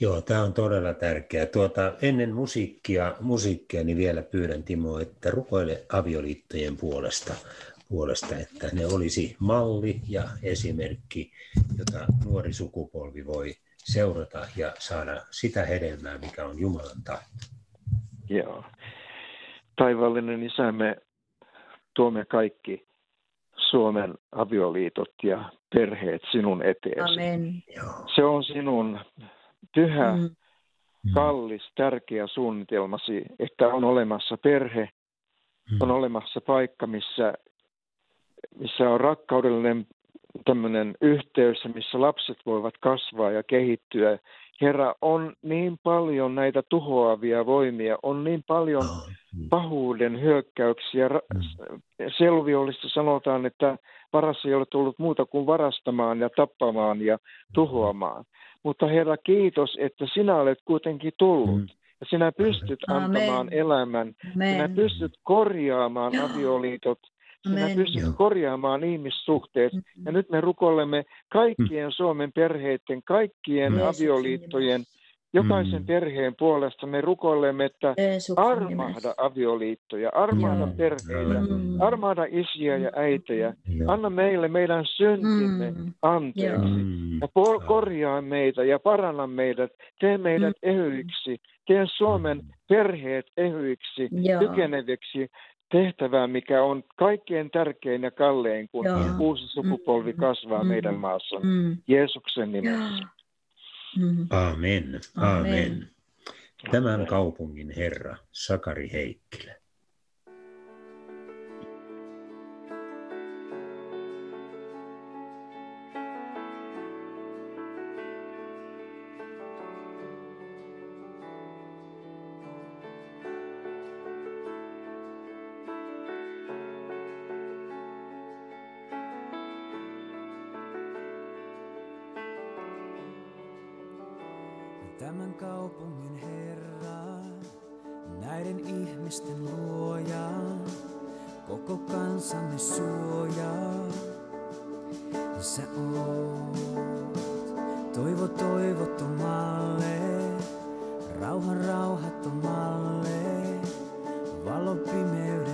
Joo, tämä on todella tärkeää. Tuota, ennen musiikkia, musiikkia niin vielä pyydän Timo, että rukoile avioliittojen puolesta, puolesta, että ne olisi malli ja esimerkki, jota nuori sukupolvi voi seurata ja saada sitä hedelmää, mikä on Jumalan tahto. Joo. Taivaallinen isämme, tuomme kaikki Suomen avioliitot ja perheet sinun eteesi. Amen. Joo. Se on sinun pyhä, Mm. Mm. kallis, tärkeä suunnitelmasi, että on olemassa perhe, Mm. on olemassa paikka, missä, missä on rakkaudellinen tämmöinen yhteys, ja missä lapset voivat kasvaa ja kehittyä. Herra, on niin paljon näitä tuhoavia voimia, on niin paljon Joo. Mm. pahuuden hyökkäyksiä. Ra- Selviolista sanotaan, että varassa ei ole tullut muuta kuin varastamaan ja tappamaan ja tuhoamaan. Mutta Herra, kiitos, että sinä olet kuitenkin tullut. Mm. Ja sinä pystyt Amen. antamaan elämän. Sinä Amen. pystyt korjaamaan Joo. avioliitot. Sinä Amen. pystyt Joo. korjaamaan ihmissuhteet. Ja nyt me rukoilemme kaikkien Suomen perheiden, kaikkien Mm. avioliittojen, jokaisen Mm. perheen puolesta. Me rukoilemme, että armahda avioliittoja, armahda Joo. perheitä, Mm. armahda isiä ja äitejä. Joo. Anna meille meidän syntimme Mm. anteeksi. Mm. Ja por- korjaa meitä ja paranna meidät. Tee meidät ehyiksi. Tee Suomen perheet ehyiksi, Joo. kykeneviksi tehtävään, mikä on kaikkein tärkein ja kallein, kun Joo. uusi sukupolvi kasvaa Mm. meidän maassa. Mm. Jeesuksen nimessä. Joo. Mm. Amen. Amen. Amen. Tämän kaupungin herra, Sakari Heikkilä. Tämän kaupungin Herra, näiden ihmisten luoja, koko kansamme suoja. Sä oot toivo toivottomalle, rauhan rauhattomalle, valo pimeyden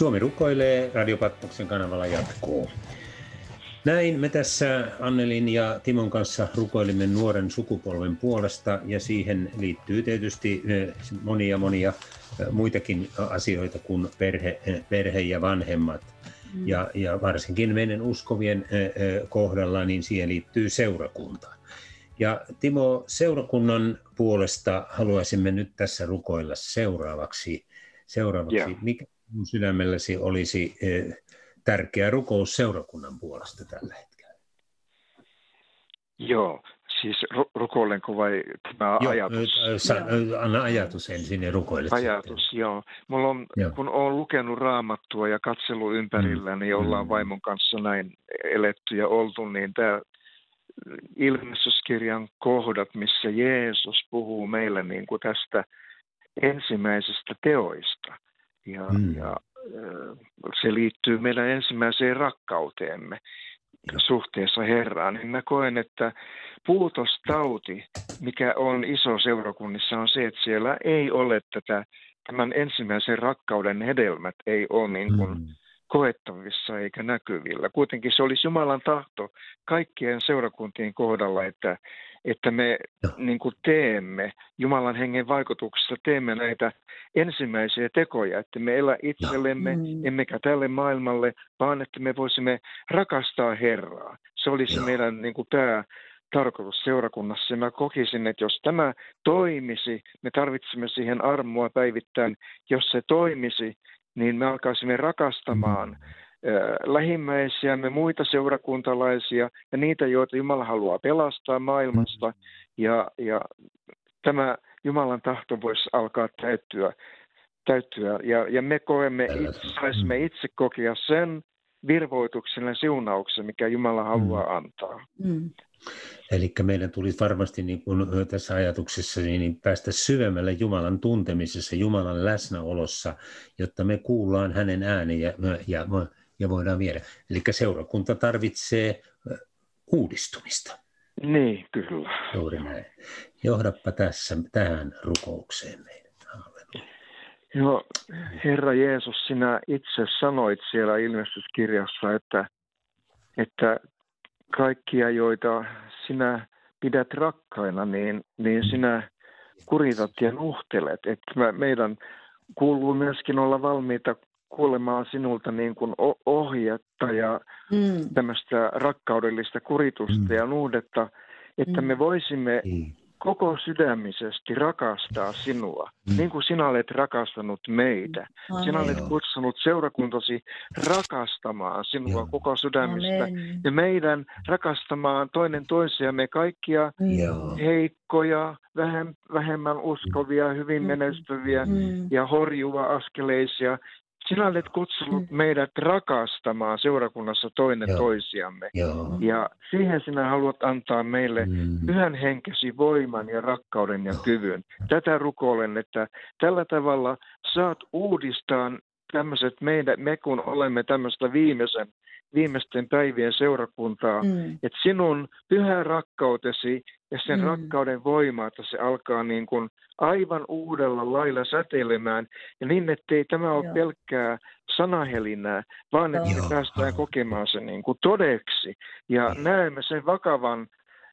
Suomi rukoilee Radiopatmoksen kanavalla jatkuu. Näin me tässä Annelin ja Timon kanssa rukoilimme nuoren sukupolven puolesta ja siihen liittyy tietysti monia monia muitakin asioita kuin perhe, perhe ja vanhemmat. Mm. Ja, ja varsinkin meidän uskovien kohdalla, niin siihen liittyy seurakunta. Ja Timo, seurakunnan puolesta haluaisimme nyt tässä rukoilla seuraavaksi. seuraavaksi. Yeah. Mikä sydämelläsi olisi tärkeä rukous seurakunnan puolesta tällä hetkellä? Joo, siis ru- rukoilenko vai tämä joo, ajatus? Sa- anna ajatus ensin ja rukoile. Ajatus, sitten. joo. Mulla on, joo. kun olen lukenut raamattua ja katsellut ympärillä, mm. niin ollaan mm. vaimon kanssa näin eletty ja oltu, niin tämä ilmestyskirjan kohdat, missä Jeesus puhuu meille niin kuin tästä ensimmäisestä teoista. Ja, mm. ja se liittyy meidän ensimmäiseen rakkauteemme suhteessa Herraan, niin mä koen, että puutostauti, mikä on iso seurakunnissa, on se, että siellä ei ole tätä, tämän ensimmäisen rakkauden hedelmät ei ole niin kuin mm. Koettavissa eikä näkyvillä. Kuitenkin se olisi Jumalan tahto kaikkien seurakuntien kohdalla, että että me niin kuin teemme Jumalan hengen vaikutuksessa, teemme näitä ensimmäisiä tekoja, että me elä itsellemme, mm. emmekä tälle maailmalle, vaan että me voisimme rakastaa Herraa. Se olisi Joo. meidän niin kuin tämä tarkoitus seurakunnassa. Mä kokisin, että jos tämä toimisi, me tarvitsemme siihen armoa päivittäin. Jos se toimisi, niin me alkaisimme rakastamaan mm lähimmäisiämme, muita seurakuntalaisia ja niitä, joita Jumala haluaa pelastaa maailmasta. Ja, ja tämä Jumalan tahto voisi alkaa täyttyä. täyttyä. Ja, ja me koemme, itse, saisimme mm. itse kokea sen virvoituksen ja siunauksen, mikä Jumala haluaa mm. antaa. Mm. Eli meidän tulisi varmasti niin kuin tässä ajatuksessa niin päästä syvemmälle Jumalan tuntemisessa, Jumalan läsnäolossa, jotta me kuullaan hänen ääni ja, ja ja voidaan viedä. Eli seurakunta tarvitsee uudistumista. Niin, kyllä. Juuri näin. Johdappa tässä tähän rukoukseen meidän. Joo, Herra Jeesus, sinä itse sanoit siellä ilmestyskirjassa, että, että kaikkia, joita sinä pidät rakkaina, niin, niin sinä kuritat ja nuhtelet. Että meidän kuuluu myöskin olla valmiita kuulemaan sinulta niin kuin ohjetta ja mm. tämmöistä rakkaudellista kuritusta mm. ja nuudetta, että mm. me voisimme mm. Koko sydämisesti rakastaa sinua, mm. niin kuin sinä olet rakastanut meitä. Amen. Sinä olet kutsunut seurakuntasi rakastamaan sinua Joo. koko sydämistä Amen. ja meidän rakastamaan toinen toisiamme kaikkia Joo. heikkoja, vähemmän uskovia, hyvin mm. menestyviä mm. ja horjuva askeleisia sinä olet kutsunut mm. meidät rakastamaan seurakunnassa toinen Joo. toisiamme. Joo. Ja siihen sinä haluat antaa meille mm. pyhän henkesi voiman ja rakkauden ja kyvyn. Tätä rukoilen, että tällä tavalla saat uudistaa tämmöiset meidän, me kun olemme tämmöistä viimeisen viimeisten päivien seurakuntaa, mm. että sinun pyhä rakkautesi ja sen mm. rakkauden voima, että se alkaa niin kuin aivan uudella lailla säteilemään, ja niin, ettei tämä ole Joo. pelkkää sanahelinää, vaan että Joo. päästään kokemaan se niin kuin todeksi, ja näemme sen vakavan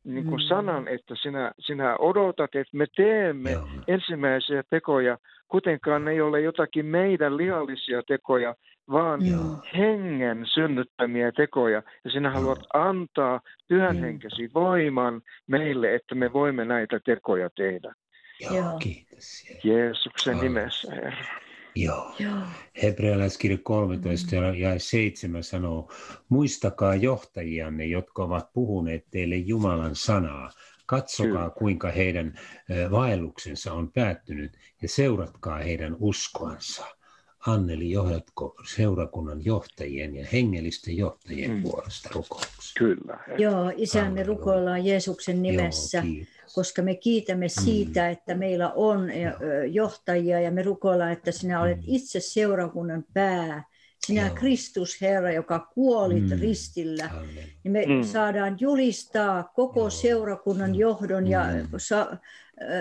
niin kuin mm. sanan, että sinä, sinä odotat, että me teemme Joo. ensimmäisiä tekoja, kuitenkaan ne ei ole jotakin meidän liallisia tekoja, vaan Joo. hengen synnyttämiä tekoja. Ja sinä haluat antaa pyhän Joo. henkesi voiman meille, että me voimme näitä tekoja tehdä. Joo, kiitos. Jeesuksen Joo. nimessä, Herra. Joo. Joo. Hebrealaiskirja 13 ja 7 sanoo, muistakaa johtajianne, jotka ovat puhuneet teille Jumalan sanaa. Katsokaa, kuinka heidän vaelluksensa on päättynyt ja seuratkaa heidän uskoansa. Anneli, johdatko seurakunnan johtajien ja hengellisten johtajien mm. puolesta rukouksia? Kyllä. Joo, Isä, me rukoillaan Jeesuksen nimessä, Joo, koska me kiitämme mm. siitä, mm. että meillä on johtajia ja me rukoillaan, että sinä olet mm. itse seurakunnan pää. Sinä Joo. Kristus, Herra, joka kuolit mm. ristillä, niin me mm. saadaan julistaa koko Joo. seurakunnan johdon mm. ja sa-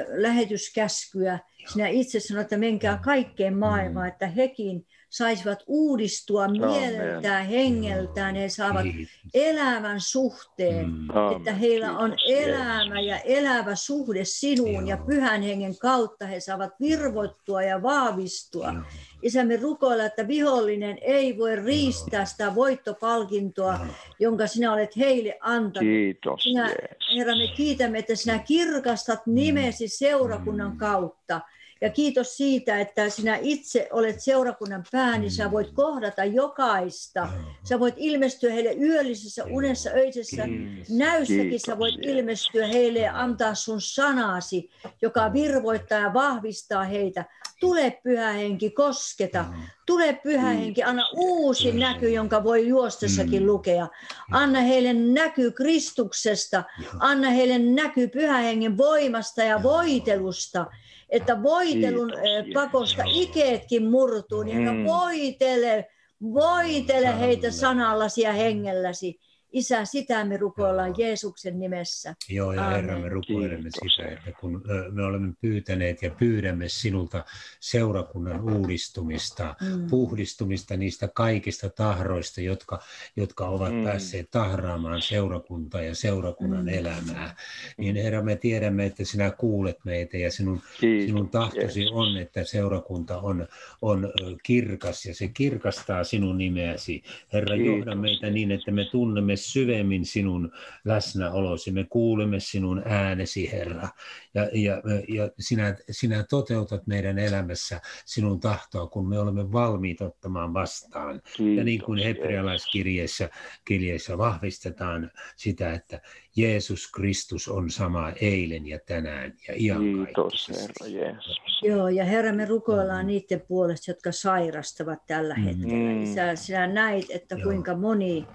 lähetyskäskyä. Sinä itse sanoit, että menkää kaikkeen maailmaan, että hekin saisivat uudistua mieleltään, hengeltään, he saavat elävän suhteen, Mm. että heillä on elämä ja elävä suhde sinuun ja pyhän hengen kautta he saavat virvoittua ja vahvistua. Joo. Isä, me rukoillaan, että vihollinen ei voi riistää sitä voittopalkintoa, jonka sinä olet heille antanut. Kiitos, Sinä. Herra, me kiitämme, että sinä kirkastat nimesi seurakunnan Mm. kautta. Ja kiitos siitä, että sinä itse olet seurakunnan pää, niin sä voit kohdata jokaista. Sä voit ilmestyä heille yöllisessä unessa, öisessä Kiitos. näyssäkin. Kiitos, Sä voit ilmestyä heille ja antaa sun sanasi, joka virvoittaa ja vahvistaa heitä. Tule pyhä henki, kosketa. Tule pyhä henki, anna uusi näky, jonka voi juostessakin Mm. lukea. Anna heille näky Kristuksesta, anna heille näky pyhän hengen voimasta ja voitelusta. Että voitelun Kiitos, eh, Jeesus. pakosta ikeetkin murtuu, niin Mm. voitele, voitele heitä sanallasi ja hengelläsi. Isä, sitä me rukoillaan Jeesuksen nimessä. Joo, ja Herra, me rukoilemme sitä, että kun me olemme pyytäneet ja pyydämme sinulta seurakunnan uudistumista, Mm. puhdistumista niistä kaikista tahroista, jotka, jotka ovat Mm. päässeet tahraamaan seurakuntaa ja seurakunnan Mm. elämää, niin Herra, me tiedämme, että sinä kuulet meitä ja sinun Kiitos, Sinun tahtosi Jeesus. on, että seurakunta on, on kirkas ja se kirkastaa sinun nimeäsi. Herra, Kiitos. johda meitä niin, että me tunnemme syvemmin sinun läsnäolosi. Me kuulemme sinun äänesi, Herra. Ja, ja, ja sinä, sinä toteutat meidän elämässä sinun tahtoa, kun me olemme valmiit ottamaan vastaan. Ja niin kuin Kiitos, hebrealaiskirjeessä kirjeessä vahvistetaan sitä, että Jeesus Kristus on sama eilen ja tänään ja Kiitos, iankaikkisesti. Herra Jeesus. Joo, ja Herra, me rukoillaan Mm. niiden puolesta, jotka sairastavat tällä Mm. hetkellä. Mm. Isä, sinä näit, että Joo. kuinka moni,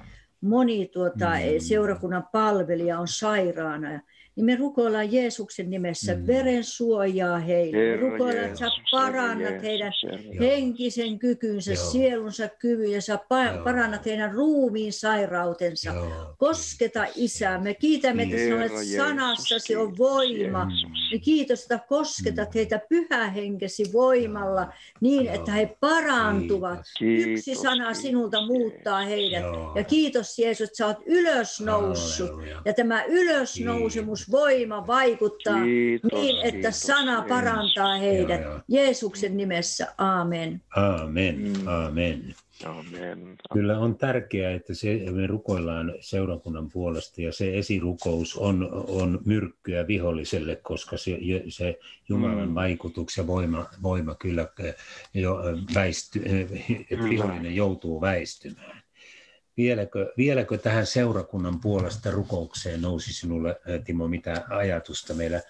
moni tuota, Mm. seurakunnan palvelija on sairaana. Niin me rukoillaan Jeesuksen nimessä Mm. veren suojaa heille. Me Herra rukoillaan, että sä parannat Herra heidän Jeesus, henkisen kykynsä, Joo. sielunsa kyvyn ja sä pa- parannat heidän ruumiin sairautensa. Joo. Kosketa isää. Me kiitämme, että sinä olet sanassasi on voima. Jeesus. Niin kiitos, että kosketat Mm. heitä pyhähenkesi voimalla niin, Joo. että he parantuvat. Kiitos. Yksi sana kiitos, sinulta muuttaa heidät. Joo. Ja kiitos Jeesus, että sä oot ylösnoussut. Halleluja. Ja tämä ylösnousemusvoima vaikuttaa Kiitos, niin, että kiitos, sana Jeesus. parantaa heidät. Joo, joo. Jeesuksen nimessä, aamen. Aamen, Mm. aamen. Amen. Kyllä on tärkeää, että se, me rukoillaan seurakunnan puolesta ja se esirukous on, on myrkkyä viholliselle, koska se, se Jumalan Mm. vaikutus ja voima, voima kyllä eh, jo väisty, eh, että Kyllä. vihollinen joutuu väistymään. Vieläkö, vieläkö tähän seurakunnan puolesta rukoukseen nousi sinulle, Timo, mitä ajatusta? Meillä,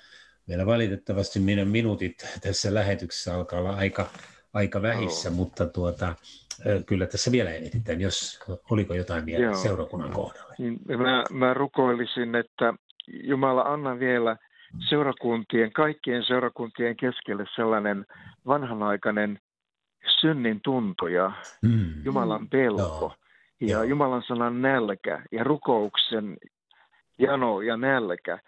meillä valitettavasti meidän minuutit tässä lähetyksessä alkaa olla aika, aika vähissä, Joo. mutta tuota, kyllä tässä vielä ehditään, jos oliko jotain vielä Joo. seurakunnan kohdalle. Niin mä, mä rukoilisin, että Jumala anna vielä seurakuntien, kaikkien seurakuntien keskelle sellainen vanhanaikainen synnin tunto ja Mm. Jumalan pelko ja. Jumalan sanan nälkä ja rukouksen jano ja nälkä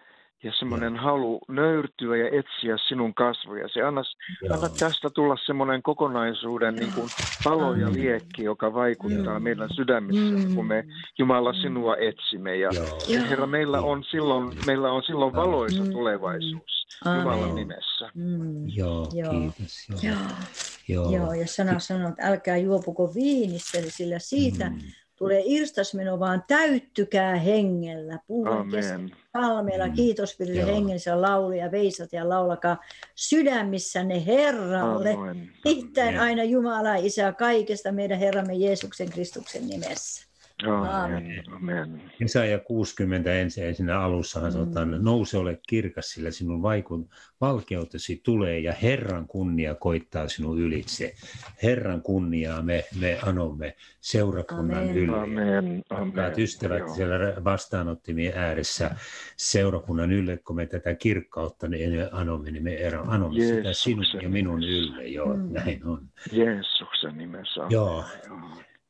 ja semmoinen halu nöyrtyä ja etsiä sinun kasvojasi. Anna, Joo. anna tästä tulla semmoinen kokonaisuuden niin kuin palo ja Mm. liekki, joka vaikuttaa Joo. meidän sydämissä, Mm. kun me Jumala sinua etsimme. Ja, ja Herra, meillä on silloin, meillä on silloin valoisa Mm. tulevaisuus Aamen. Jumalan nimessä. Mm. Joo, Joo. kiitos. Joo. Joo. Joo. Joo, ja sana sanoo, että älkää juopuko viinistä, sillä siitä Mm. Tulee irstasmeno, vaan täyttykää hengellä. Puhun Amen. Palmeella, Mm. kiitos Pirille Joo. hengellisiä lauluja, veisat ja laulakaa sydämissänne Herralle. Amen. Kiittäen aina Jumalaa Isää kaikesta meidän Herramme Jeesuksen Kristuksen nimessä. Amen. Amen. Jesaja 60 ensimmäisenä alussahan Mm. sanotaan, nouse ole kirkas, sillä sinun vaikun, valkeutesi tulee ja Herran kunnia koittaa sinun ylitse. Herran kunniaa me, me anomme seurakunnan Amen. ylle. Amen. Amen. ystävät Joo. siellä vastaanottimien ääressä seurakunnan ylle, kun me tätä kirkkautta niin me anomme, niin me ero- anomme sitä Jeesuksen sinun ja minun ylle. Joo, Mm. näin on. Jeesuksen nimessä. Joo,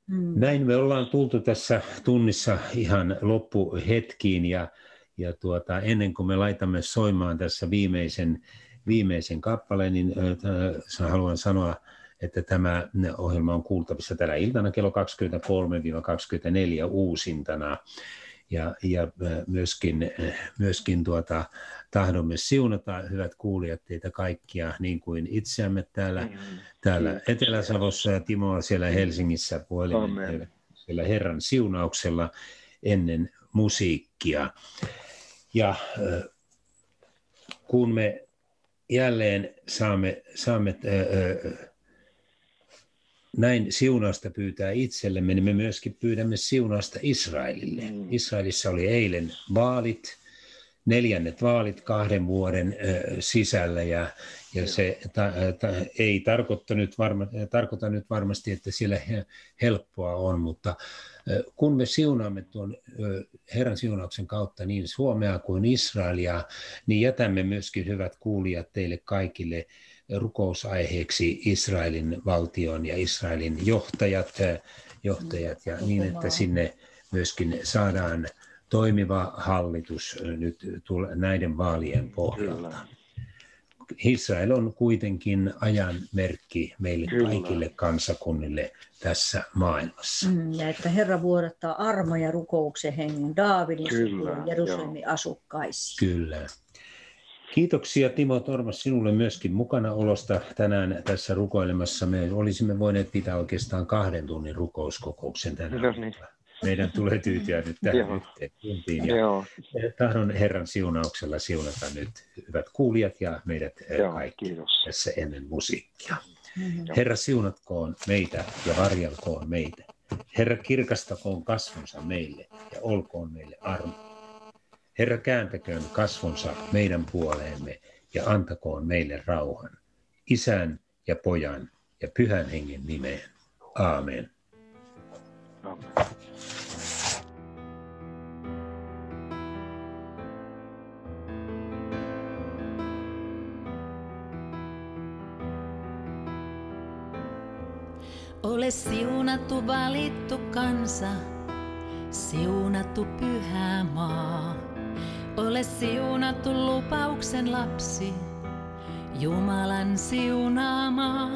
Mm. Näin me ollaan tultu tässä tunnissa ihan loppuhetkiin ja, ja tuota, ennen kuin me laitamme soimaan tässä viimeisen, viimeisen kappaleen, niin äh, haluan sanoa, että tämä ohjelma on kuultavissa tänä iltana kello 23-24 uusintana. Ja, ja myöskin, myöskin tuota, tahdomme siunata, hyvät kuulijat, teitä kaikkia, niin kuin itseämme täällä, mm. täällä Etelä-Savossa ja Timoa siellä Helsingissä puhelin, siellä Herran siunauksella ennen musiikkia. Ja kun me jälleen saamme, saamme näin siunausta pyytää itsellemme, niin me myöskin pyydämme siunausta Israelille. Mm. Israelissa oli eilen vaalit, neljännet vaalit kahden vuoden sisällä ja, ja se ta, ta, ei tarkoita nyt, varma, tarkoita nyt varmasti, että siellä helppoa on, mutta kun me siunaamme tuon Herran siunauksen kautta niin Suomea kuin Israelia, niin jätämme myöskin hyvät kuulijat teille kaikille rukousaiheeksi Israelin valtion ja Israelin johtajat, johtajat ja niin, että sinne myöskin saadaan toimiva hallitus nyt näiden vaalien pohjalta. Israel on kuitenkin ajan merkki meille Kyllä. kaikille kansakunnille tässä maailmassa. Mm, ja että Herra vuodattaa armo ja rukouksen hengen Daavidin ja Jerusalemin asukkaisiin. Kyllä. Kiitoksia Timo Tormas sinulle myöskin mukana olosta tänään tässä rukoilemassa. Me olisimme voineet pitää oikeastaan kahden tunnin rukouskokouksen tänään. No niin. Meidän tulee tyytyä nyt tähän yhteen tuntiin. Ja Joo. tahdon Herran siunauksella siunata nyt hyvät kuulijat ja meidät eh, Joo, kaikki kiitos. tässä ennen musiikkia. Mm-hmm. Herra siunatkoon meitä ja varjelkoon meitä. Herra kirkastakoon kasvonsa meille ja olkoon meille armo. Herra kääntäköön kasvonsa meidän puoleemme ja antakoon meille rauhan. Isän ja pojan ja pyhän hengen nimeen. Aamen. Amen. Ole siunattu valittu kansa, siunattu pyhä maa. Ole siunattu lupauksen lapsi, Jumalan siunaama,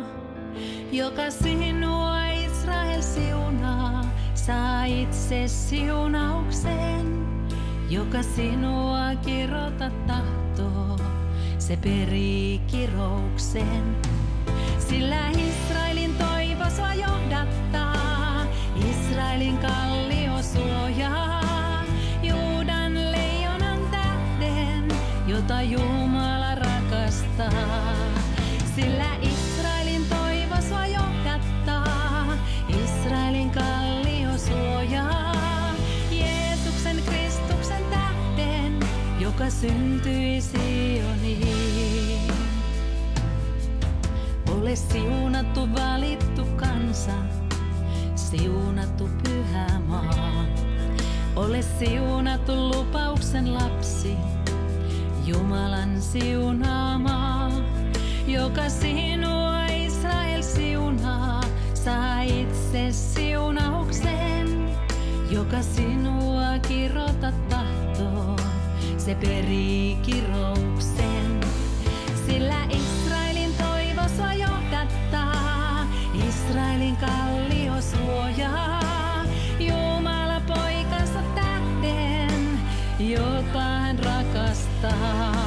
joka sinua Israel siunaa, saa itse siunauksen, joka sinua kirota tahtoo, se perii kirouksen. Sillä Israelin toivo sua johdattaa, Israelin kallio suojaa, jota Jumala rakastaa. Sillä Israelin toivo sua johdattaa, Israelin kallio suojaa, Jeesuksen Kristuksen tähden, joka syntyi Sioniin. Ole siunattu valittu kansa, siunattu pyhä maa. Ole siunattu lupauksen lapsi, Jumalan siunaama, joka sinua Israel siunaa, saa itse siunauksen, joka sinua kirota tahtoo, se perii kirouksen. Sillä Israelin toivo sua johdattaa, Israelin kallio suojaa, Jumala poikansa tähden, joka hän